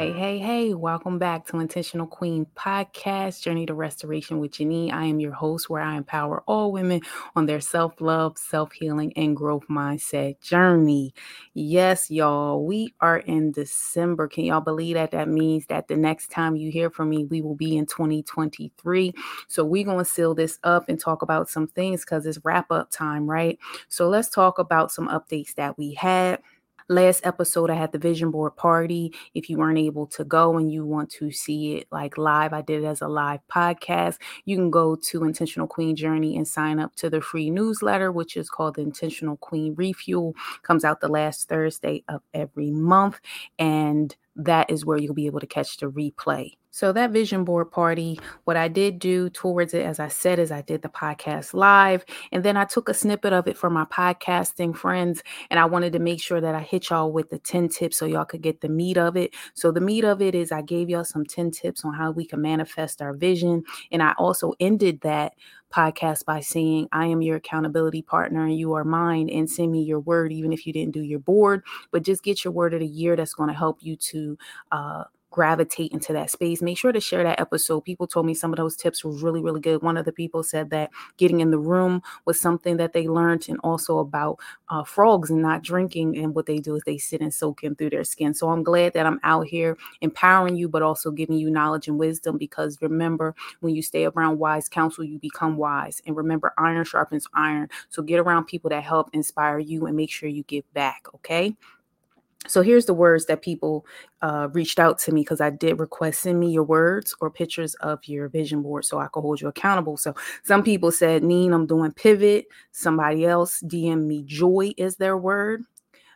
Hey, hey, hey, welcome back to Intentional Queen Podcast, Journey to Restoration with Janine. I am your host, where I empower all women on their self love, self healing, and growth mindset journey. Yes, y'all, we are in December. Can y'all believe that? That means that the next time you hear from me, we will be in 2023. So, we're going to seal this up and talk about some things because it's wrap up time, right? So, let's talk about some updates that we had. Last episode, I had the vision board party. If you weren't able to go and you want to see it like live, I did it as a live podcast. You can go to Intentional Queen Journey and sign up to the free newsletter, which is called the Intentional Queen Refuel. Comes out the last Thursday of every month. And that is where you'll be able to catch the replay. So, that vision board party, what I did do towards it, as I said, is I did the podcast live. And then I took a snippet of it for my podcasting friends. And I wanted to make sure that I hit y'all with the 10 tips so y'all could get the meat of it. So, the meat of it is I gave y'all some 10 tips on how we can manifest our vision. And I also ended that podcast by saying, I am your accountability partner and you are mine, and send me your word, even if you didn't do your board. But just get your word of the year that's going to help you to uh, gravitate into that space. Make sure to share that episode. People told me some of those tips were really, really good. One of the people said that getting in the room was something that they learned, and also about uh, frogs and not drinking. And what they do is they sit and soak in through their skin. So I'm glad that I'm out here empowering you, but also giving you knowledge and wisdom. Because remember, when you stay around wise counsel, you become wise. And remember, iron sharpens iron. So get around people that help inspire you and make sure you give back. Okay. So here's the words that people uh, reached out to me because I did request send me your words or pictures of your vision board so I could hold you accountable. So some people said, Neen, I'm doing pivot. Somebody else DM me joy is their word.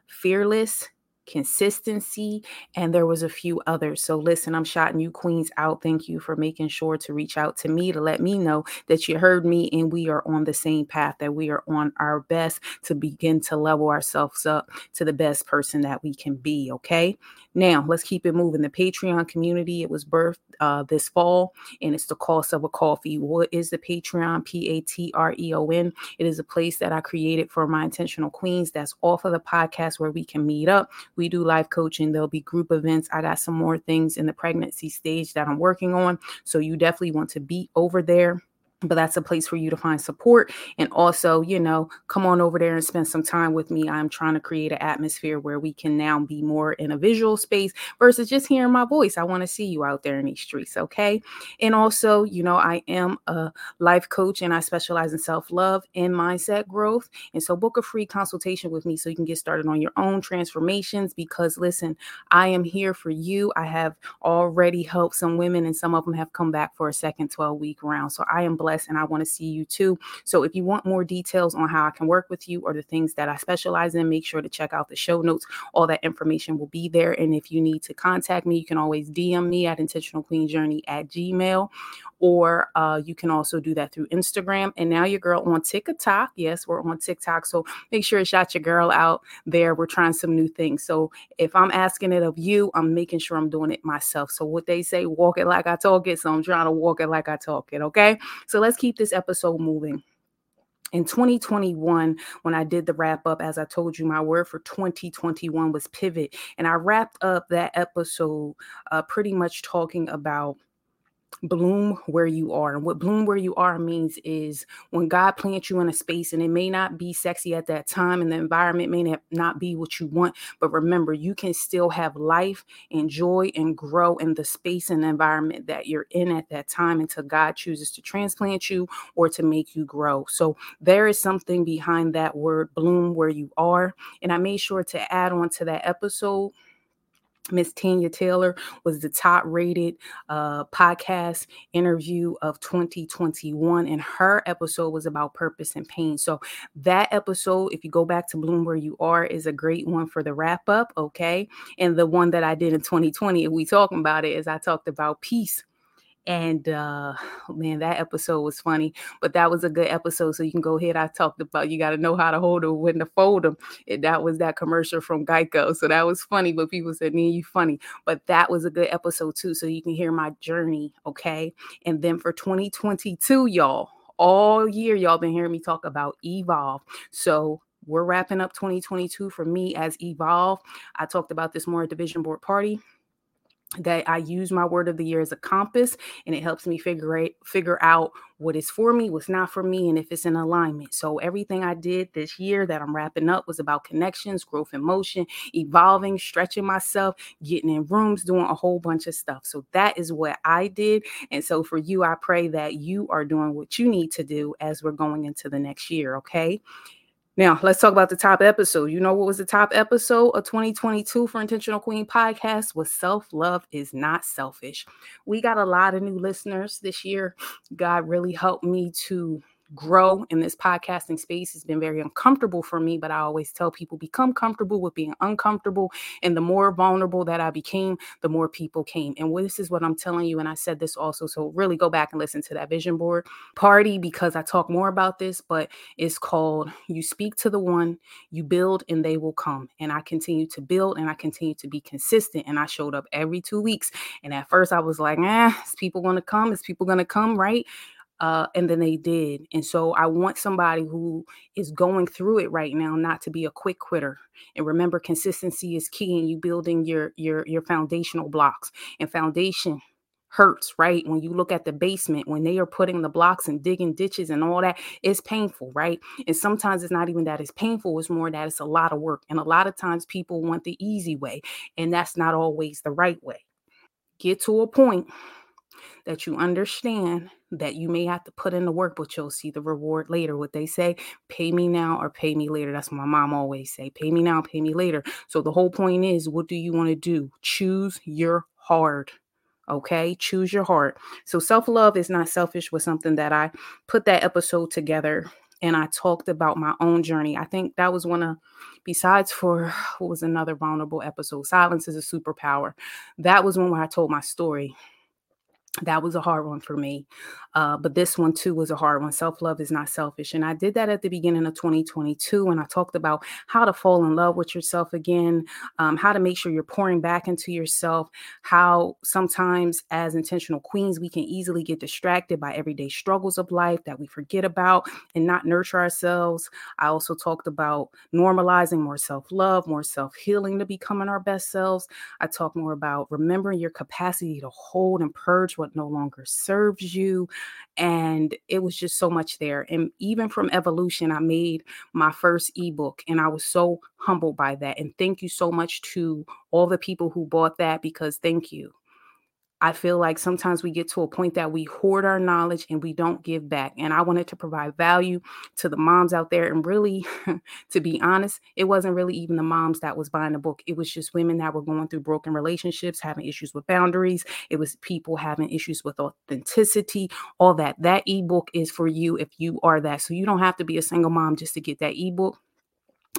Fearless, consistency, and there was a few others. So listen, I'm shouting you queens out. Thank you for making sure to reach out to me to let me know that you heard me and we are on the same path, that we are on our best to begin to level ourselves up to the best person that we can be. Okay. Now let's keep it moving. The Patreon community, it was birthed uh, this fall and it's the cost of a coffee. What is the Patreon? P A T R E O N. It is a place that I created for my intentional queens that's off of the podcast where we can meet up we do life coaching. There'll be group events. I got some more things in the pregnancy stage that I'm working on. So you definitely want to be over there but that's a place for you to find support and also you know come on over there and spend some time with me. I'm trying to create an atmosphere where we can now be more in a visual space versus just hearing my voice. I want to see you out there in these streets okay? And also you know i am a life coach and i specialize in self-love and mindset growth. And so book a free consultation with me so you can get started on your own transformations because listen i am here for you. I have already helped some women and some of them have come back for a second 12 week round. So i am blessed and I want to see you too. So if you want more details on how I can work with you or the things that I specialize in, make sure to check out the show notes. All that information will be there. And if you need to contact me, you can always DM me at intentional queen journey at gmail or uh, you can also do that through Instagram. And now your girl on TikTok. Yes, we're on TikTok. So make sure to shout your girl out there. We're trying some new things. So if I'm asking it of you, I'm making sure I'm doing it myself. So what they say, walk it like I talk it. So I'm trying to walk it like I talk it. Okay. So let's keep this episode moving. In 2021 when i did the wrap up as i told you my word for 2021 was pivot. And i wrapped up that episode uh, pretty much talking about bloom where you are. And what bloom where you are means is when God plants you in a space and it may not be sexy at that time and the environment may not be what you want, but remember, you can still have life and joy and grow in the space and environment that you're in at that time until God chooses to transplant you or to make you grow. So there is something behind that word bloom where you are. And I made sure to add on to that episode Miss Tanya Taylor was the top rated uh, podcast interview of 2021, and her episode was about purpose and pain. So, that episode, if you go back to Bloom Where You Are, is a great one for the wrap up. Okay. And the one that I did in 2020, if we talking about it, is I talked about peace and uh man that episode was funny but that was a good episode so you can go ahead i talked about you got to know how to hold them when to fold them and that was that commercial from geico so that was funny but people said me you funny but that was a good episode too so you can hear my journey okay? And then for 2022 y'all all year y'all been hearing me talk about evolve so we're wrapping up 2022 for me as evolve. I talked about this more at the vision board party that I use my word of the year as a compass and it helps me figure it, figure out what is for me, what's not for me, and if it's in alignment. So everything I did this year that I'm wrapping up was about connections, growth and motion, evolving, stretching myself, getting in rooms, doing a whole bunch of stuff. So that is what I did. And so for you, I pray that you are doing what you need to do as we're going into the next year. Okay. Now, let's talk about the top episode. You know what was the top episode of 2022 for Intentional Queen podcast was self-love is not selfish. We got a lot of new listeners this year. God really helped me to grow in this podcasting space has been very uncomfortable for me, but I always tell people become comfortable with being uncomfortable. And the more vulnerable that I became, the more people came. And this is what I'm telling you. And I said this also. So really go back and listen to that vision board party because I talk more about this, but it's called You Speak to the One, You Build, and They Will Come. And I continue to build and I continue to be consistent. And I showed up every two weeks. And at first I was like, eh, is people going to come? Is people going to come? Right. Uh, and then they did. And so I want somebody who is going through it right now not to be a quick quitter. And remember, consistency is key in you building your your your foundational blocks. And foundation hurts, right? When you look at the basement, when they are putting the blocks and digging ditches and all that, it's painful, right? And sometimes it's not even that it's painful, it's more that it's a lot of work. And a lot of times people want the easy way, and that's not always the right way. Get to a point that you understand that you may have to put in the work, but you'll see the reward later. What they say, pay me now or pay me later. That's what my mom always say, pay me now, pay me later. So the whole point is, what do you want to do? Choose your heart. Okay, choose your heart. So self love is not selfish was something that I put that episode together and I talked about my own journey. I think that was one of, besides for what was another vulnerable episode, Silence is a Superpower. That was one where I told my story that was a hard one for me. Uh, but this one too was a hard one. Self love is not selfish. And I did that at the beginning of 2022. And I talked about how to fall in love with yourself again, um, how to make sure you're pouring back into yourself, how sometimes as intentional queens, we can easily get distracted by everyday struggles of life that we forget about and not nurture ourselves. I also talked about normalizing more self love, more self healing to becoming our best selves. I talked more about remembering your capacity to hold and purge what no longer serves you. And it was just so much there. And even from evolution, I made my first ebook and I was so humbled by that. And thank you so much to all the people who bought that because thank you. I feel like sometimes we get to a point that we hoard our knowledge and we don't give back. And I wanted to provide value to the moms out there. And really, to be honest, it wasn't really even the moms that was buying the book. It was just women that were going through broken relationships, having issues with boundaries. It was people having issues with authenticity, all that. That ebook is for you if you are that. So you don't have to be a single mom just to get that ebook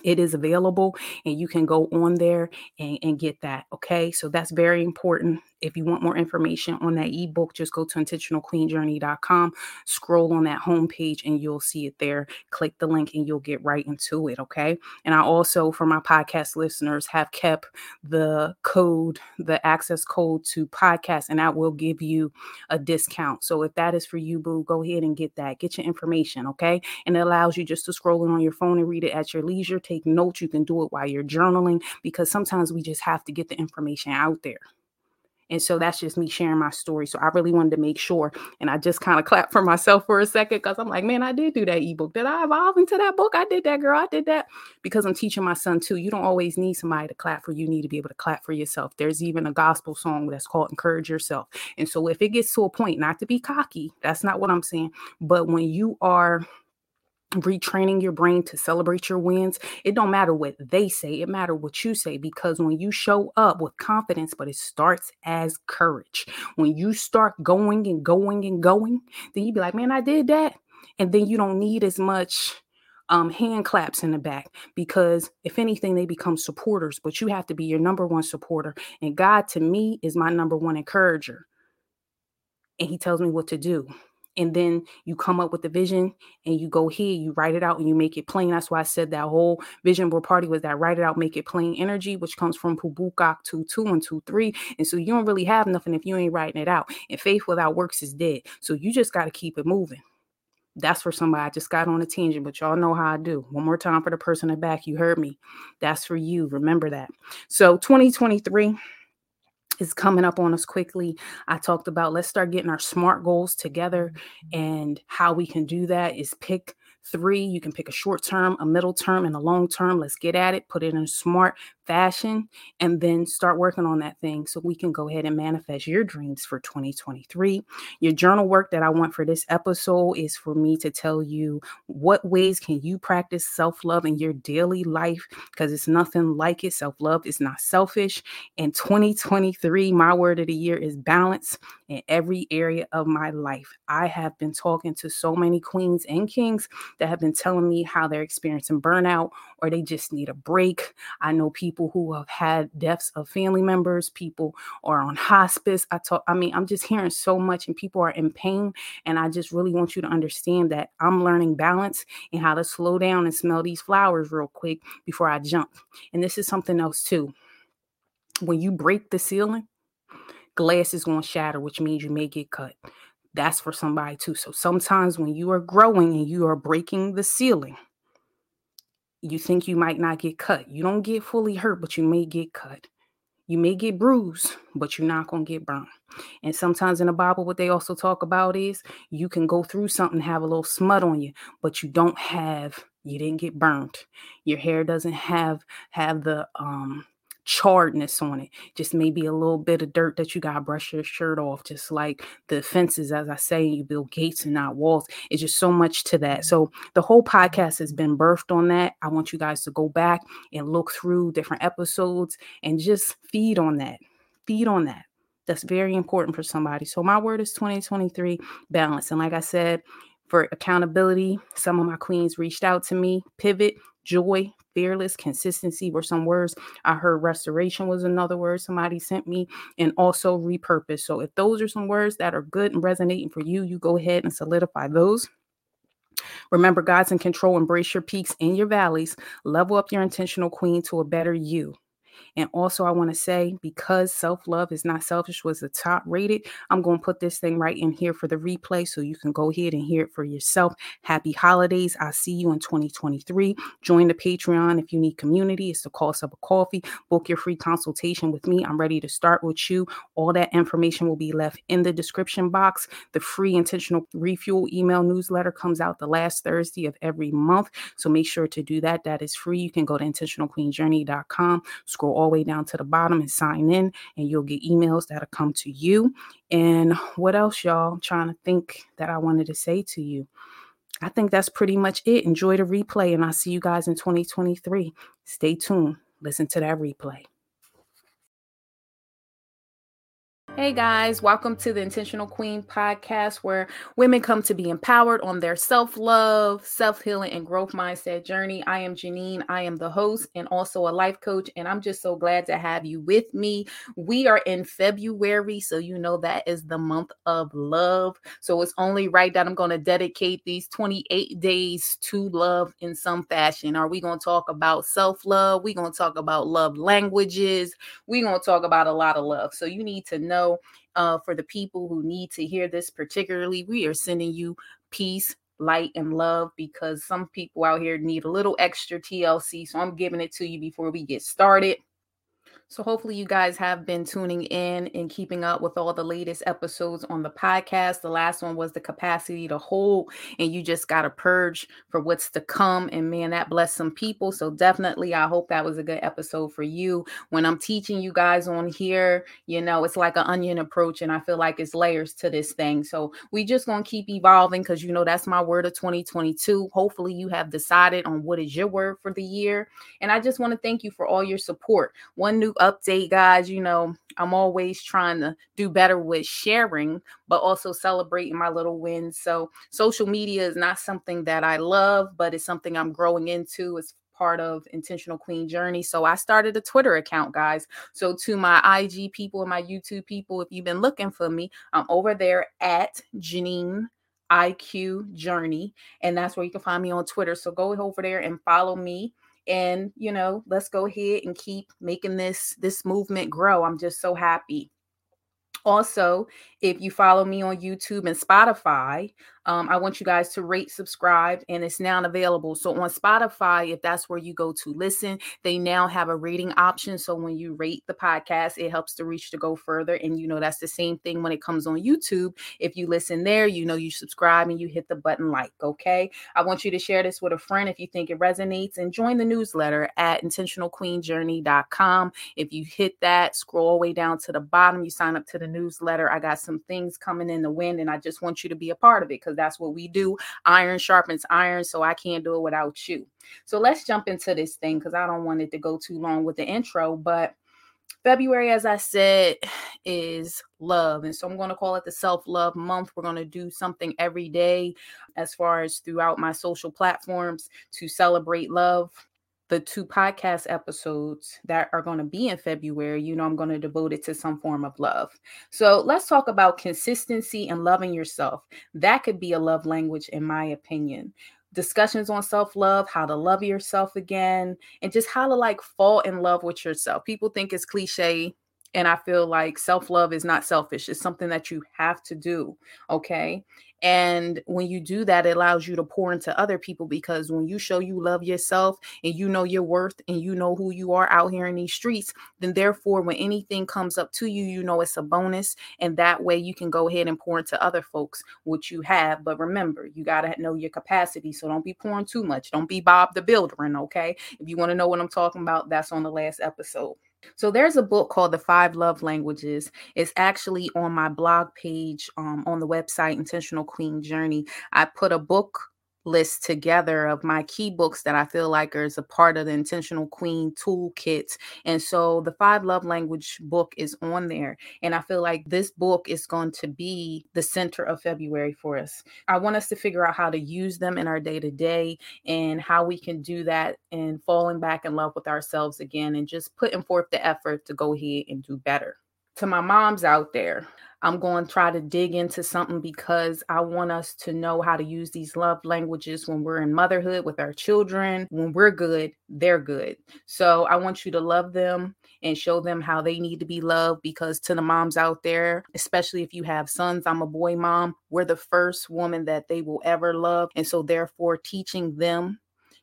it is available and you can go on there and, and, get that okay so that's very important if you want more information on that ebook just go to intentionalqueenjourney.com scroll on that homepage and you'll see it there. Click the link and you'll get right into it okay? And i also for my podcast listeners have kept the code the access code to podcast and that will give you a discount. So if that is for you boo go ahead and get that. Get your information okay? And it allows you just to scroll it on your phone and read it at your leisure. Take notes. You can do it while you're journaling because sometimes we just have to get the information out there. And so that's just me sharing my story. So I really wanted to make sure. And I just kind of clapped for myself for a second because I'm like, man, I did do that ebook. Did I evolve into that book? I did that, girl. I did that because I'm teaching my son too. You don't always need somebody to clap for you. You need to be able to clap for yourself. There's even a gospel song that's called Encourage Yourself. And so if it gets to a point, not to be cocky, that's not what I'm saying, but when you are retraining your brain to celebrate your wins it don't matter what they say it matter what you say because when you show up with confidence but it starts as courage. When you start going and going and going then you be like man i did that. And then you don't need as much um, hand claps in the back because if anything they become supporters but you have to be your number one supporter. And god to me is my number one encourager. And he tells me what to do and then you come up with the vision and you go here, you write it out and you make it plain. That's why I said that whole vision board party was that write it out, make it plain energy, which comes from Habakkuk 2 2 and 2 3. And so you don't really have nothing if you ain't writing it out. And faith without works is dead. So you just got to keep it moving. That's for somebody. I just got on a tangent, but y'all know how I do. One more time for the person in the back. You heard me. That's for you. Remember that. So 2023 is coming up on us quickly. I talked about let's start getting our SMART goals together. Mm-hmm. And how we can do that is pick three. You can pick a short term, a middle term, and a long term. Let's get at it, put it in smart fashion, and then start working on that thing so we can go ahead and manifest your dreams for 2023. Your journal work that I want for this episode is for me to tell you what ways can you practice self-love in your daily life because it's nothing like it. Self-love is not selfish. In 2023, my word of the year is balance in every area of my life. I have been talking to so many queens and kings that have been telling me how they're experiencing burnout or they just need a break. I know people who have had deaths of family members, people are on hospice. I talk, I mean, I'm just hearing so much and people are in pain. And I just really want you to understand that I'm learning balance and how to slow down and smell these flowers real quick before I jump. And this is something else too. When you break the ceiling, glass is going to shatter, which means you may get cut. That's for somebody too. So sometimes when you are growing and you are breaking the ceiling, you think you might not get cut. You don't get fully hurt, but you may get cut. You may get bruised, but you're not going to get burned. And sometimes in the Bible, what they also talk about is you can go through something, have a little smut on you, but you don't have, you didn't get burned. Your hair doesn't have have the um charredness on it. Just maybe a little bit of dirt that you got to brush your shirt off. Just like the fences, as I say, you build gates and not walls. It's just so much to that. Mm-hmm. So the whole podcast has been birthed on that. I want you guys to go back and look through different episodes and just feed on that. Feed on that. That's very important for somebody. So my word is 2023 balance. And like I said, for accountability, some of my queens reached out to me. Pivot, joy, fearless, consistency were some words. I heard restoration was another word somebody sent me, and also repurpose. So if those are some words that are good and resonating for you, you go ahead and solidify those. Remember, God's in control. Embrace your peaks and your valleys. Level up your intentional queen to a better you. And also, I want to say because self love is not selfish was the top rated, I'm going to put this thing right in here for the replay so you can go ahead and hear it for yourself. Happy holidays. I'll see you in 2023. Join the Patreon if you need community. It's the cost of a coffee. Book your free consultation with me. I'm ready to start with you. All that information will be left in the description box. The free intentional refuel email newsletter comes out the last Thursday of every month. So make sure to do that. That is free. You can go to intentionalqueenjourney.com, scroll all the way down to the bottom and sign in, and you'll get emails that'll come to you. And what else, y'all? Trying to think that I wanted to say to you. I think that's pretty much it. Enjoy the replay, and I'll see you guys in 2023. Stay tuned. Listen to that replay. Hey guys, welcome to the Intentional Queen podcast where women come to be empowered on their self love, self healing, and growth mindset journey. I am Janine. I am the host and also a life coach, and I'm just so glad to have you with me. We are in February, so you know that is the month of love. So it's only right that I'm going to dedicate these 28 days to love in some fashion. Are we going to talk about self love? We're going to talk about love languages. We're going to talk about a lot of love. So you need to know uh, for the people who need to hear this, particularly, we are sending you peace, light, and love because some people out here need a little extra TLC. So I'm giving it to you before we get started. So, hopefully, you guys have been tuning in and keeping up with all the latest episodes on the podcast. The last one was the capacity to hold, and you just got to purge for what's to come. And man, that blessed some people. So, definitely, I hope that was a good episode for you. When I'm teaching you guys on here, you know, it's like an onion approach, and I feel like it's layers to this thing. So, we just going to keep evolving because, you know, that's my word of 2022. Hopefully, you have decided on what is your word for the year. And I just want to thank you for all your support. One new update, guys. You know, I'm always trying to do better with sharing, but also celebrating my little wins. So, social media is not something that I love, but it's something I'm growing into. It's part of intentional queen journey so i started a twitter account guys so to my ig people and my youtube people if you've been looking for me i'm over there at janine iq journey and that's where you can find me on twitter so go over there and follow me and you know let's go ahead and keep making this this movement grow. I'm just so happy. Also if you follow me on youtube and spotify Um, I want you guys to rate, subscribe, and it's now available. So on Spotify, if that's where you go to listen, they now have a rating option. So when you rate the podcast, it helps the reach to go further. And you know, that's the same thing when it comes on YouTube. If you listen there, you know, you subscribe and you hit the button like, okay? I want you to share this with a friend if you think it resonates and join the newsletter at intentionalqueenjourney.com. If you hit that, scroll all the way down to the bottom, you sign up to the newsletter. I got some things coming in the wind and I just want you to be a part of it because that's what we do. Iron sharpens iron, so I can't do it without you. So let's jump into this thing because I don't want it to go too long with the intro, but February, as I said, is love. And so I'm going to call it the self love month. We're going to do something every day as far as throughout my social platforms to celebrate love the two podcast episodes that are going to be in February, you know, I'm going to devote it to some form of love. So let's talk about consistency and loving yourself. That could be a love language, in my opinion. Discussions on self love, how to love yourself again, and just how to like fall in love with yourself. People think it's cliche and I feel like self love is not selfish. It's something that you have to do. Okay. And when you do that, it allows you to pour into other people because when you show you love yourself and you know your worth and you know who you are out here in these streets, then therefore, when anything comes up to you, you know it's a bonus. And that way you can go ahead and pour into other folks what you have. But remember, you got to know your capacity. So don't be pouring too much. Don't be Bob the Builder. Okay. If you want to know what I'm talking about, that's on the last episode. So there's a book called The Five Love Languages. It's actually on my blog page um, on the website Intentional Queen Journey. I put a book list together of my key books that I feel like are as a part of the Intentional Queen toolkit. And so the five love language book is on there. And I feel like this book is going to be the center of February for us. I want us to figure out how to use them in our day to day and how we can do that and falling back in love with ourselves again and just putting forth the effort to go ahead and do better. To my moms out there, I'm going to try to dig into something because I want us to know how to use these love languages when we're in motherhood with our children. When we're good, they're good. So I want you to love them and show them how they need to be loved because to the moms out there, especially if you have sons, I'm a boy mom, we're the first woman that they will ever love. And so, therefore, teaching them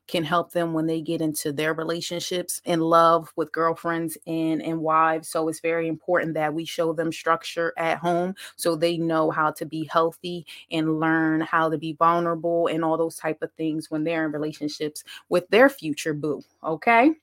can help them when they get into their relationships and love with girlfriends and, and wives. So it's very important that we show them structure at home so they know how to be healthy and learn how to be vulnerable and all those type of things when they're in relationships with their future boo. Okay.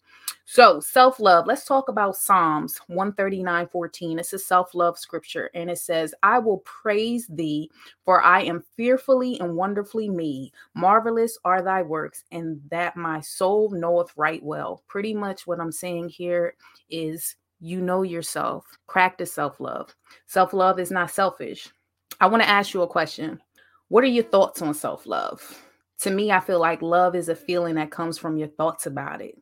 So, self love, let's talk about Psalms 139 14. It's a self love scripture, and it says, I will praise thee, for I am fearfully and wonderfully made. Marvelous are thy works, and that my soul knoweth right well. Pretty much what I'm saying here is you know yourself, practice self love. Self love is not selfish. I want to ask you a question What are your thoughts on self love? To me, I feel like love is a feeling that comes from your thoughts about it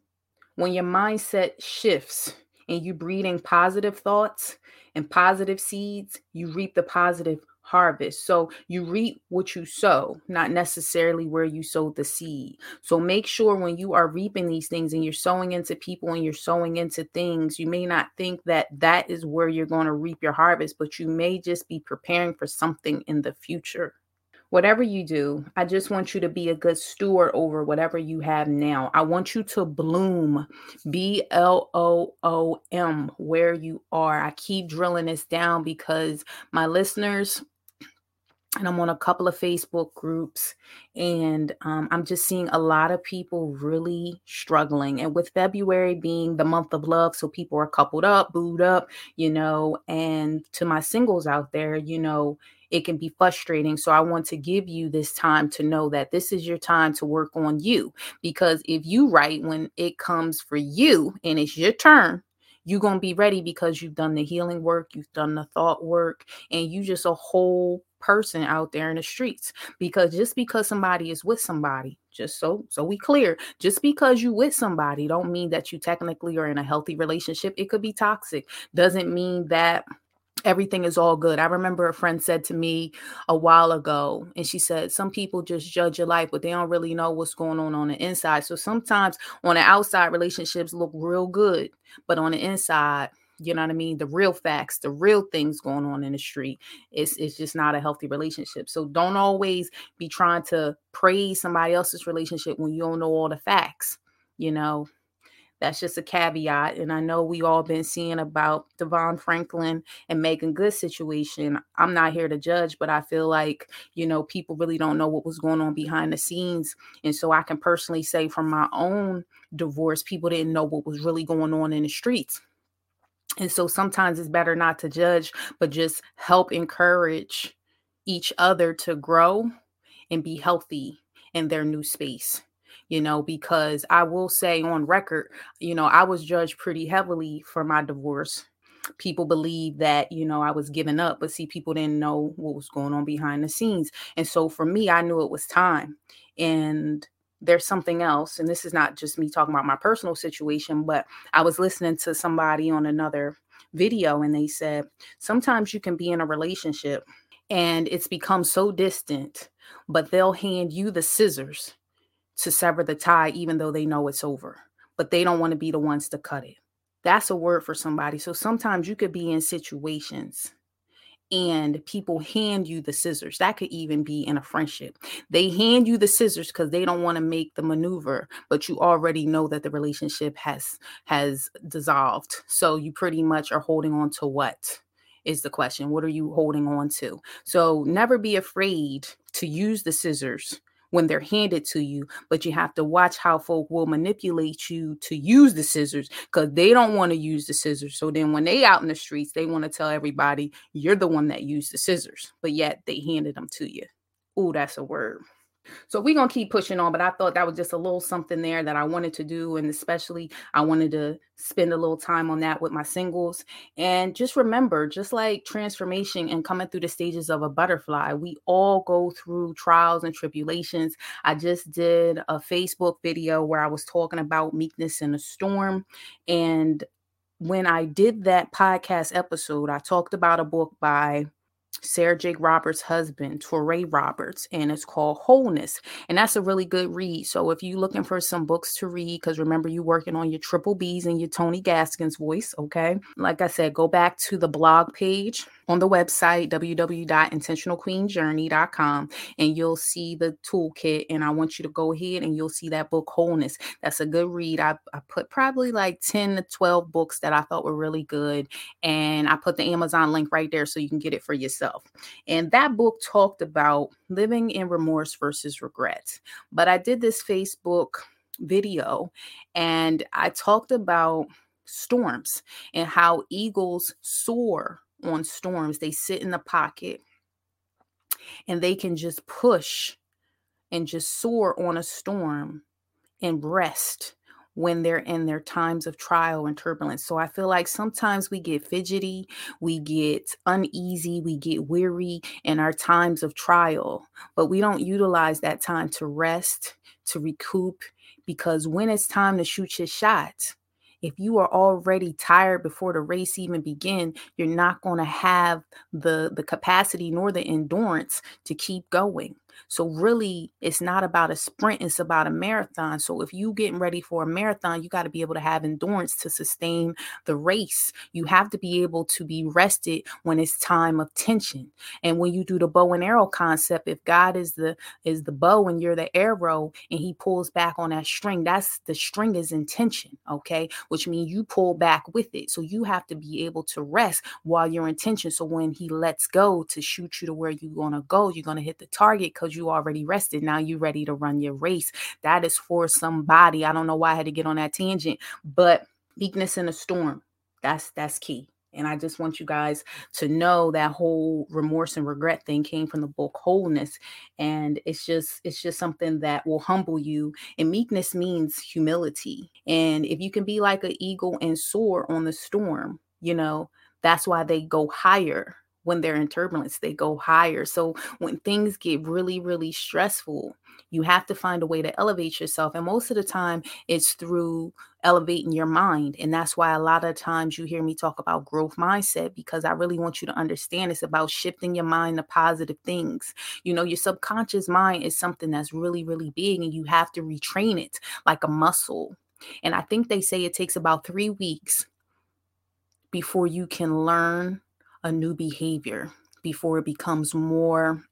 when your mindset shifts and you breeding positive thoughts and positive seeds, you reap the positive harvest. So you reap what you sow, not necessarily where you sowed the seed. So make sure when you are reaping these things and you're sowing into people and you're sowing into things, you may not think that that is where you're going to reap your harvest, but you may just be preparing for something in the future whatever you do, I just want you to be a good steward over whatever you have now. I want you to bloom, B L O O M, where you are. I keep drilling this down because my listeners, and I'm on a couple of Facebook groups, and um, I'm just seeing a lot of people really struggling. And with February being the month of love, so people are coupled up, booed up, you know, and to my singles out there, you know, it can be frustrating. So I want to give you this time to know that this is your time to work on you. Because if you write when it comes for you and it's your turn, you're going to be ready because you've done the healing work, you've done the thought work, and you just a whole person out there in the streets because just because somebody is with somebody just so so we clear just because you with somebody don't mean that you technically are in a healthy relationship it could be toxic doesn't mean that everything is all good. I remember a friend said to me a while ago, and she said, Some people just judge your life, but they don't really know what's going on on the inside. So sometimes on the outside, relationships look real good, but on the inside, You know what I mean? The real facts, the real things going on in the street. It's it's just not a healthy relationship. So don't always be trying to praise somebody else's relationship when you don't know all the facts. You know, that's just a caveat. And I know we all been seeing about DeVon Franklin and Meagan Good situation. I'm not here to judge, but I feel like, you know, people really don't know what was going on behind the scenes. And so I can personally say from my own divorce, people didn't know what was really going on in the streets. And so sometimes it's better not to judge, but just help encourage each other to grow and be healthy in their new space you know, because I will say on record, you know, I was judged pretty heavily for my divorce. People believe that, you know, I was giving up, but see, people didn't know what was going on behind the scenes. And so for me, I knew it was time. And there's something else, and this is not just me talking about my personal situation, but I was listening to somebody on another video and they said, sometimes you can be in a relationship and it's become so distant, but they'll hand you the scissors to sever the tie, even though they know it's over, but they don't want to be the ones to cut it. That's a word for somebody. So sometimes you could be in situations and people hand you the scissors. That could even be in a friendship. They hand you the scissors because they don't want to make the maneuver, but you already know that the relationship has has dissolved. So you pretty much are holding on to what? Is the question. What are you holding on to? So never be afraid to use the scissors when they're handed to you, but you have to watch how folk will manipulate you to use the scissors because they don't want to use the scissors. So then when they out in the streets, they want to tell everybody you're the one that used the scissors, but yet they handed them to you. Ooh, that's a word. So we're gonna keep pushing on, but I thought that was just a little something there that I wanted to do, and especially I wanted to spend a little time on that with my singles. And just remember, just like transformation and coming through the stages of a butterfly, we all go through trials and tribulations. I just did a Facebook video where I was talking about meekness in a storm, and when I did that podcast episode, I talked about a book by Sarah Jake Roberts' husband, Touré Roberts, and it's called Wholeness. And that's a really good read. So if you're looking for some books to read, because remember you're working on your triple B's and your Tony Gaskins voice, okay? Like I said, go back to the blog page on the website www.intentionalqueenjourney.com and you'll see the toolkit and i want you to go ahead and you'll see that book wholeness that's a good read i, I put probably like 10 to 12 books that i thought were really good and i put the amazon link right there so you can get it for yourself and that book talked about living in remorse versus regret but i did this facebook video and i talked about storms and how eagles soar on storms. They sit in the pocket and they can just push and just soar on a storm and rest when they're in their times of trial and turbulence. So I feel like sometimes we get fidgety, we get uneasy, we get weary in our times of trial, but we don't utilize that time to rest, to recoup, because when it's time to shoot your shot, if you are already tired before the race even begin you're not going to have the the capacity nor the endurance to keep going so really, it's not about a sprint, it's about a marathon. So if you getting ready for a marathon, you got to be able to have endurance to sustain the race. You have to be able to be rested when it's time of tension. And when you do the bow and arrow concept, if God is the is the bow and you're the arrow and he pulls back on that string, that's the string is in tension, okay? Which means you pull back with it. So you have to be able to rest while you're in tension. So when he lets go to shoot you to where you're gonna go, you're gonna hit the target because because you already rested. Now you're ready to run your race. That is for somebody. I don't know why I had to get on that tangent, but meekness in a storm. That's that's key. And I just want you guys to know that whole remorse and regret thing came from the book Wholeness. And it's just, it's just something that will humble you. And meekness means humility. And if you can be like an eagle and soar on the storm, you know, that's why they go higher when they're in turbulence, they go higher. So when things get really, really stressful, you have to find a way to elevate yourself. And most of the time, it's through elevating your mind. And that's why a lot of times you hear me talk about growth mindset because I really want you to understand it's about shifting your mind to positive things. You know, your subconscious mind is something that's really, really big, and you have to retrain it like a muscle. And I think they say it takes about three weeks before you can learn a new behavior, before it becomes more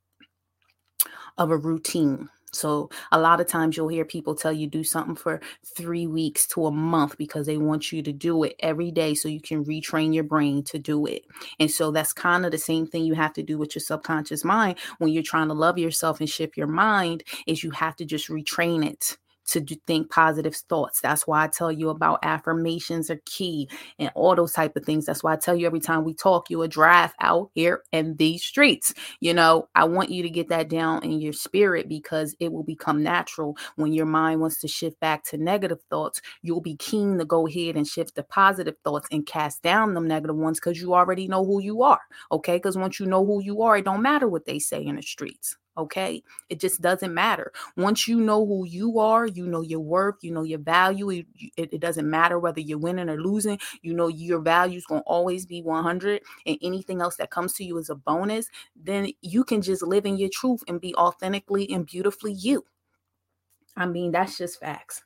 of a routine. So a lot of times you'll hear people tell you do something for three weeks to a month because they want you to do it every day so you can retrain your brain to do it. And so that's kind of the same thing you have to do with your subconscious mind when you're trying to love yourself and shift your mind is you have to just retrain it to think positive thoughts. That's why I tell you about affirmations are key and all those type of things. That's why I tell you every time we talk, you a drive out here in these streets. You know, I want you to get that down in your spirit because it will become natural when your mind wants to shift back to negative thoughts. You'll be keen to go ahead and shift to positive thoughts and cast down them negative ones because you already know who you are. Okay. Because once you know who you are, it don't matter what they say in the streets. Okay. It just doesn't matter. Once you know who you are, you know your worth, you know your value. It, it doesn't matter whether you're winning or losing. You know your value is going to always be 100, and anything else that comes to you is a bonus. Then you can just live in your truth and be authentically and beautifully you. I mean, that's just facts.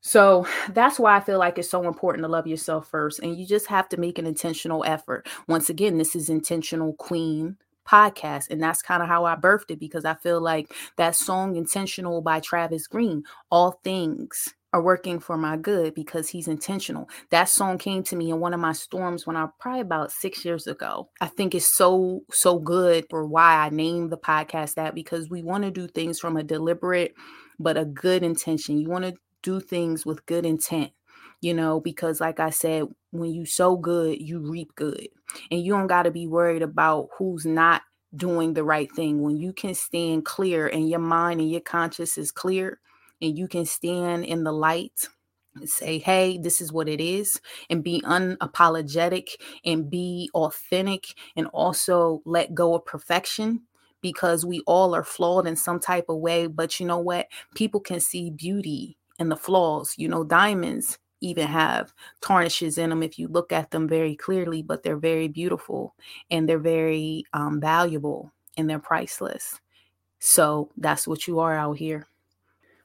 So that's why I feel like it's so important to love yourself first. And you just have to make an intentional effort. Once again, this is intentional queen podcast. And that's kind of how I birthed it because I feel like that song Intentional by Travis Greene, all things are working for my good because he's intentional. That song came to me in one of my storms when I probably about six years ago. I think it's so, so good for why I named the podcast that because we want to do things from a deliberate but a good intention. You want to do things with good intent you know, because like I said, when you sow good, you reap good. And you don't got to be worried about who's not doing the right thing. When you can stand clear and your mind and your conscience is clear and you can stand in the light and say, hey, this is what it is, and be unapologetic and be authentic and also let go of perfection because we all are flawed in some type of way. But you know what? People can see beauty in the flaws. You know, diamonds even have tarnishes in them if you look at them very clearly, but they're very beautiful and they're very um, valuable and they're priceless. So that's what you are out here.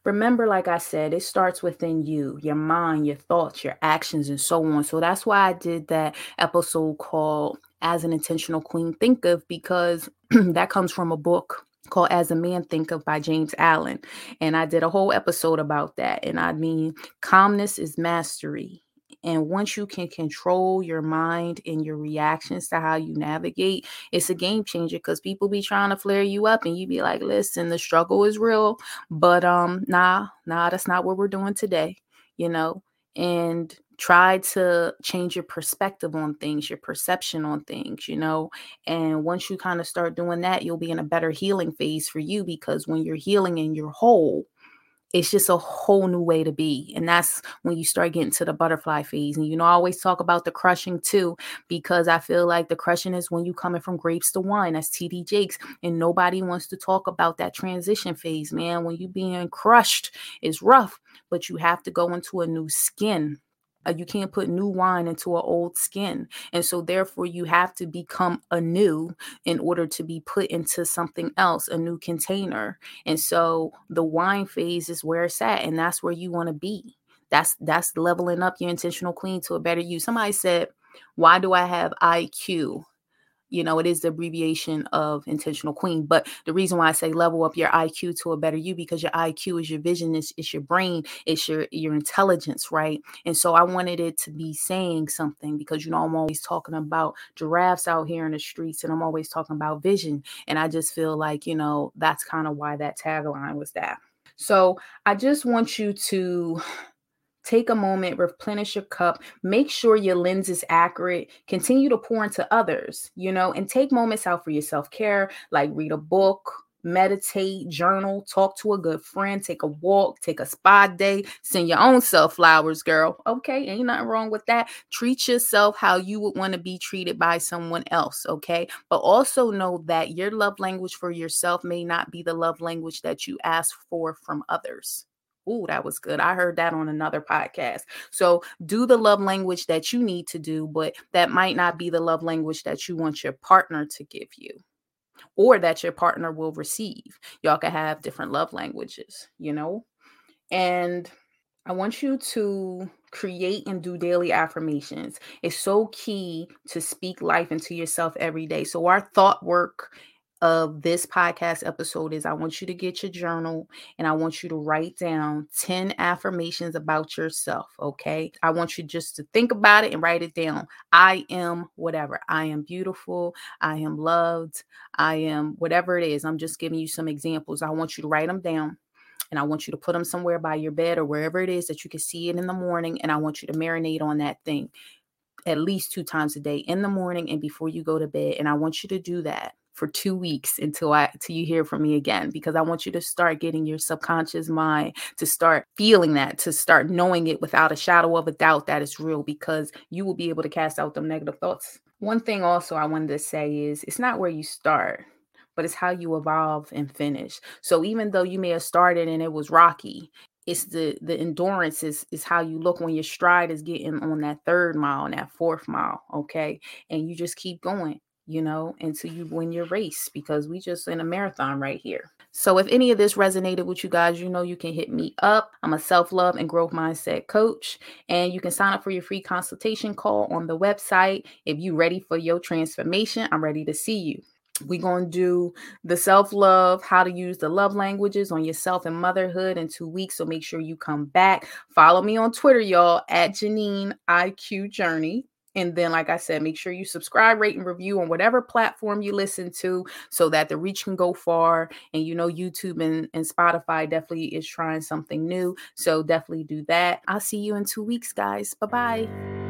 Remember, like I said, it starts within you, your mind, your thoughts, your actions, and so on. So that's why I did that episode called As an Intentional Queen Thinketh, because that comes from a book called As a Man Thinketh by James Allen. And I did a whole episode about that. And I mean, calmness is mastery. And once you can control your mind and your reactions to how you navigate, it's a game changer because people be trying to flare you up and you be like, listen, the struggle is real. But um, nah, nah, that's not what we're doing today, you know. And try to change your perspective on things, your perception on things, you know. And once you kind of start doing that, you'll be in a better healing phase for you because when you're healing and you're whole, it's just a whole new way to be. And that's when you start getting to the butterfly phase. And you know, I always talk about the crushing too, because I feel like the crushing is when you coming from grapes to wine. That's TD Jakes. And nobody wants to talk about that transition phase, man. When you being crushed is rough, but you have to go into a new skin uh, you can't put new wine into an old skin. And so, therefore, you have to become anew in order to be put into something else, a new container. And so, the wine phase is where it's at, and that's where you want to be. That's that's leveling up your intentional queen to a better you. Somebody said, "Why do I have IQ?" You know, it is the abbreviation of intentional queen. But the reason why I say level up your IQ to a better you because your IQ is your vision, it's, it's your brain, it's your your intelligence, right? And so I wanted it to be saying something because you know I'm always talking about giraffes out here in the streets and I'm always talking about vision. And I just feel like, you know, that's kind of why that tagline was that. So I just want you to Take a moment, replenish your cup, make sure your lens is accurate, continue to pour into others, you know, and take moments out for your self care, like read a book, meditate, journal, talk to a good friend, take a walk, take a spa day, send your own self flowers, girl. Okay, ain't nothing wrong with that. Treat yourself how you would want to be treated by someone else, okay? But also know that your love language for yourself may not be the love language that you ask for from others. Ooh, that was good. I heard that on another podcast. So do the love language that you need to do, but that might not be the love language that you want your partner to give you or that your partner will receive. Y'all can have different love languages, you know? And I want you to create and do daily affirmations. It's so key to speak life into yourself every day. So, our thought work of this podcast episode is I want you to get your journal and I want you to write down 10 affirmations about yourself. Okay. I want you just to think about it and write it down. I am whatever. I am beautiful. I am loved. I am whatever it is. I'm just giving you some examples. I want you to write them down and I want you to put them somewhere by your bed or wherever it is that you can see it in the morning. And I want you to marinate on that thing at least two times a day in the morning and before you go to bed. And I want you to do that for two weeks until I until you hear from me again because I want you to start getting your subconscious mind to start feeling that, to start knowing it without a shadow of a doubt that it's real because you will be able to cast out them negative thoughts. One thing also I wanted to say is it's not where you start but it's how you evolve and finish. So even though you may have started and it was rocky, it's the the endurance is is how you look when your stride is getting on that third mile and that fourth mile, okay? And you just keep going, you know, until you win your race because we just in a marathon right here. So if any of this resonated with you guys, you know you can hit me up. I'm a self-love and growth mindset coach and you can sign up for your free consultation call on the website. If you're ready for your transformation, I'm ready to see you. We're going to do the self love, how to use the love languages on yourself and motherhood in two weeks. So make sure you come back. Follow me on Twitter, y'all, at Janine IQ Journey. And then, like I said, make sure you subscribe, rate, and review on whatever platform you listen to so that the reach can go far. And you know, YouTube and, and Spotify definitely is trying something new. So definitely do that. I'll see you in two weeks, guys. Bye bye.